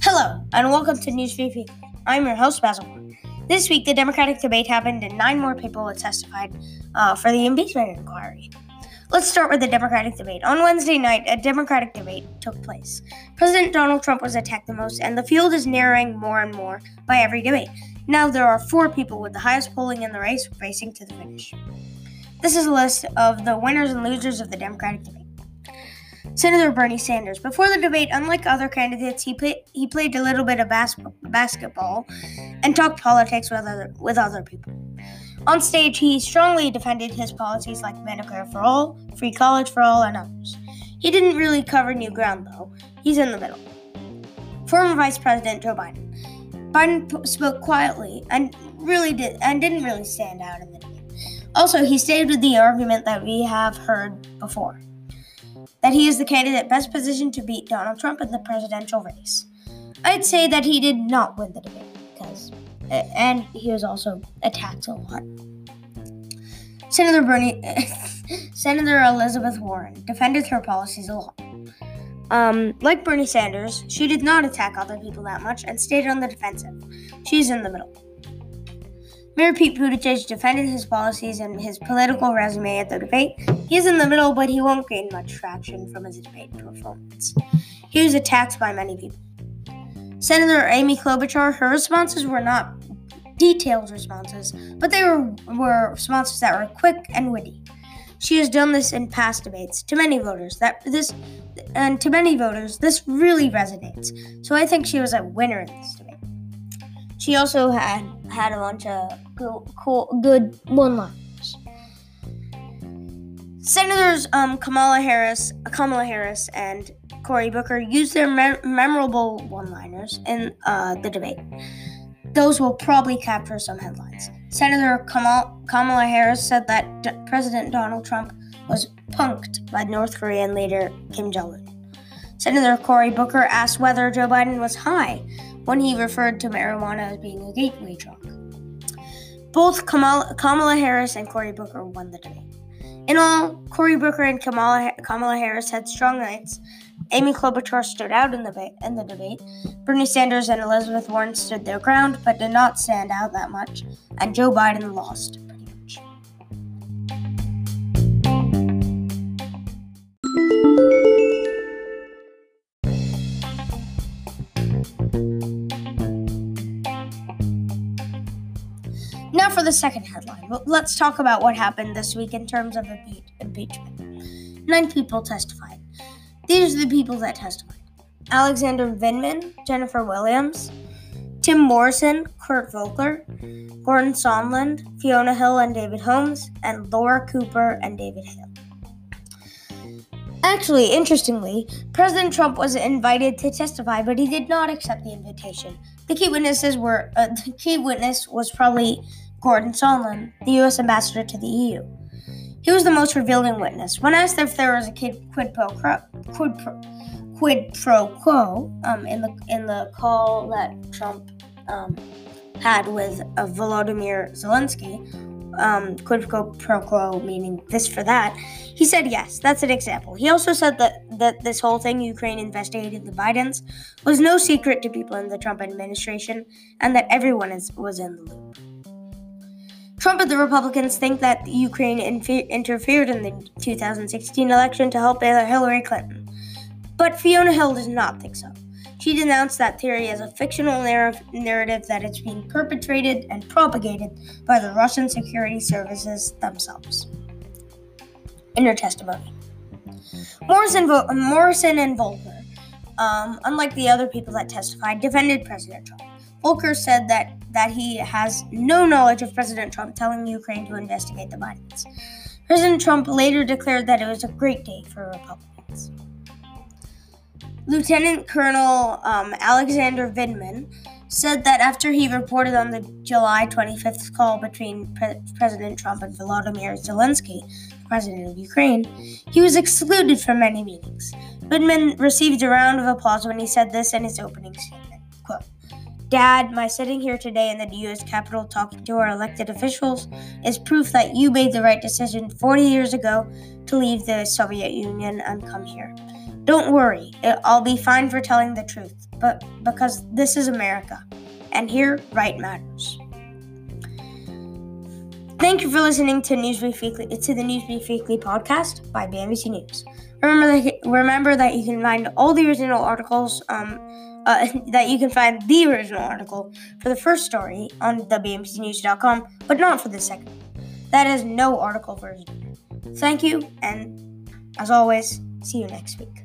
Hello, and welcome to News Weekly. I'm your host, Basil. This week, the Democratic debate happened, and nine more people testified uh, for the impeachment inquiry. Let's start with the Democratic debate. On Wednesday night, a Democratic debate took place. President Donald Trump was attacked the most, and the field is narrowing more and more by every debate. Now there are four people with the highest polling in the race racing to the finish. This is a list of the winners and losers of the Democratic debate. Senator Bernie Sanders. Before the debate, unlike other candidates, he, play, he played a little bit of bas- basketball and talked politics with other, with other people. On stage, he strongly defended his policies like Medicare for all, free college for all, and others. He didn't really cover new ground, though. He's in the middle. Former Vice President Joe Biden. Biden p- spoke quietly and really did and didn't really stand out in the debate. Also, he stayed with the argument that we have heard before that he is the candidate best positioned to beat Donald Trump in the presidential race. I'd say that he did not win the debate because and he was also attacked a lot. Senator Bernie, Senator Elizabeth Warren defended her policies a lot. Um, like Bernie Sanders, she did not attack other people that much and stayed on the defensive. She's in the middle. Mayor Pete Buttigieg defended his policies and his political resume at the debate. He's in the middle, but he won't gain much traction from his debate performance. He was attacked by many people. Senator Amy Klobuchar, her responses were not detailed responses, but they were, were responses that were quick and witty. She has done this in past debates to many voters. That this and to many voters, this really resonates. So I think she was a winner in this debate. She also had had a bunch of cool, good one-liners. Senators um, Kamala Harris, Kamala Harris, and Cory Booker used their me- memorable one-liners in uh, the debate. Those will probably capture some headlines. Senator Kamal- Kamala Harris said that D- President Donald Trump was punked by North Korean leader Kim Jong Un. Senator Cory Booker asked whether Joe Biden was high when he referred to marijuana as being a gateway drug. Both Kamala, Kamala Harris and Cory Booker won the debate. In all, Cory Booker and Kamala, Kamala Harris had strong nights. Amy Klobuchar stood out in the, in the debate. Bernie Sanders and Elizabeth Warren stood their ground, but did not stand out that much. And Joe Biden lost Now for the second headline. Let's talk about what happened this week in terms of impe- impeachment. Nine people testified. These are the people that testified Alexander Vindman, Jennifer Williams, Tim Morrison, Kurt Volker, Gordon Sondland, Fiona Hill and David Holmes, and Laura Cooper and David Hill. Actually, interestingly, President Trump was invited to testify, but he did not accept the invitation. The key witnesses were uh, the key witness was probably Gordon Sondland, the U.S. ambassador to the EU. He was the most revealing witness. When asked if there was a kid quid pro quo, quid pro, quid pro quo um, in the in the call that Trump um, had with uh, Volodymyr Zelensky, um, quid pro quo meaning this for that, he said yes. That's an example. He also said that that this whole thing, Ukraine investigated the Bidens, was no secret to people in the Trump administration, and that everyone is, was in the loop. Trump and the Republicans think that Ukraine infe- interfered in the 2016 election to help Hillary Clinton. But Fiona Hill does not think so. She denounced that theory as a fictional narr- narrative that is being perpetrated and propagated by the Russian security services themselves. In her testimony, Morrison, Morrison and Volker, um, unlike the other people that testified, defended President Trump. Volker said that, that he has no knowledge of President Trump telling Ukraine to investigate the Bidens. President Trump later declared that it was a great day for Republicans. Lieutenant Colonel um, Alexander Vindman said that after he reported on the July 25th call between Pre- President Trump and Volodymyr Zelensky, president of Ukraine, he was excluded from many meetings. Vindman received a round of applause when he said this in his opening statement. Quote, Dad, my sitting here today in the U.S. Capitol talking to our elected officials is proof that you made the right decision 40 years ago to leave the Soviet Union and come here. Don't worry, I'll be fine for telling the truth, but because this is America, and here right matters. Thank you for listening to Newsbrief Weekly to the Newsbrief Weekly podcast by BNBC News. Remember that remember that you can find all the original articles um, uh, that you can find the original article for the first story on WNBCNews.com, but not for the second. That is no article version. Thank you, and as always, see you next week.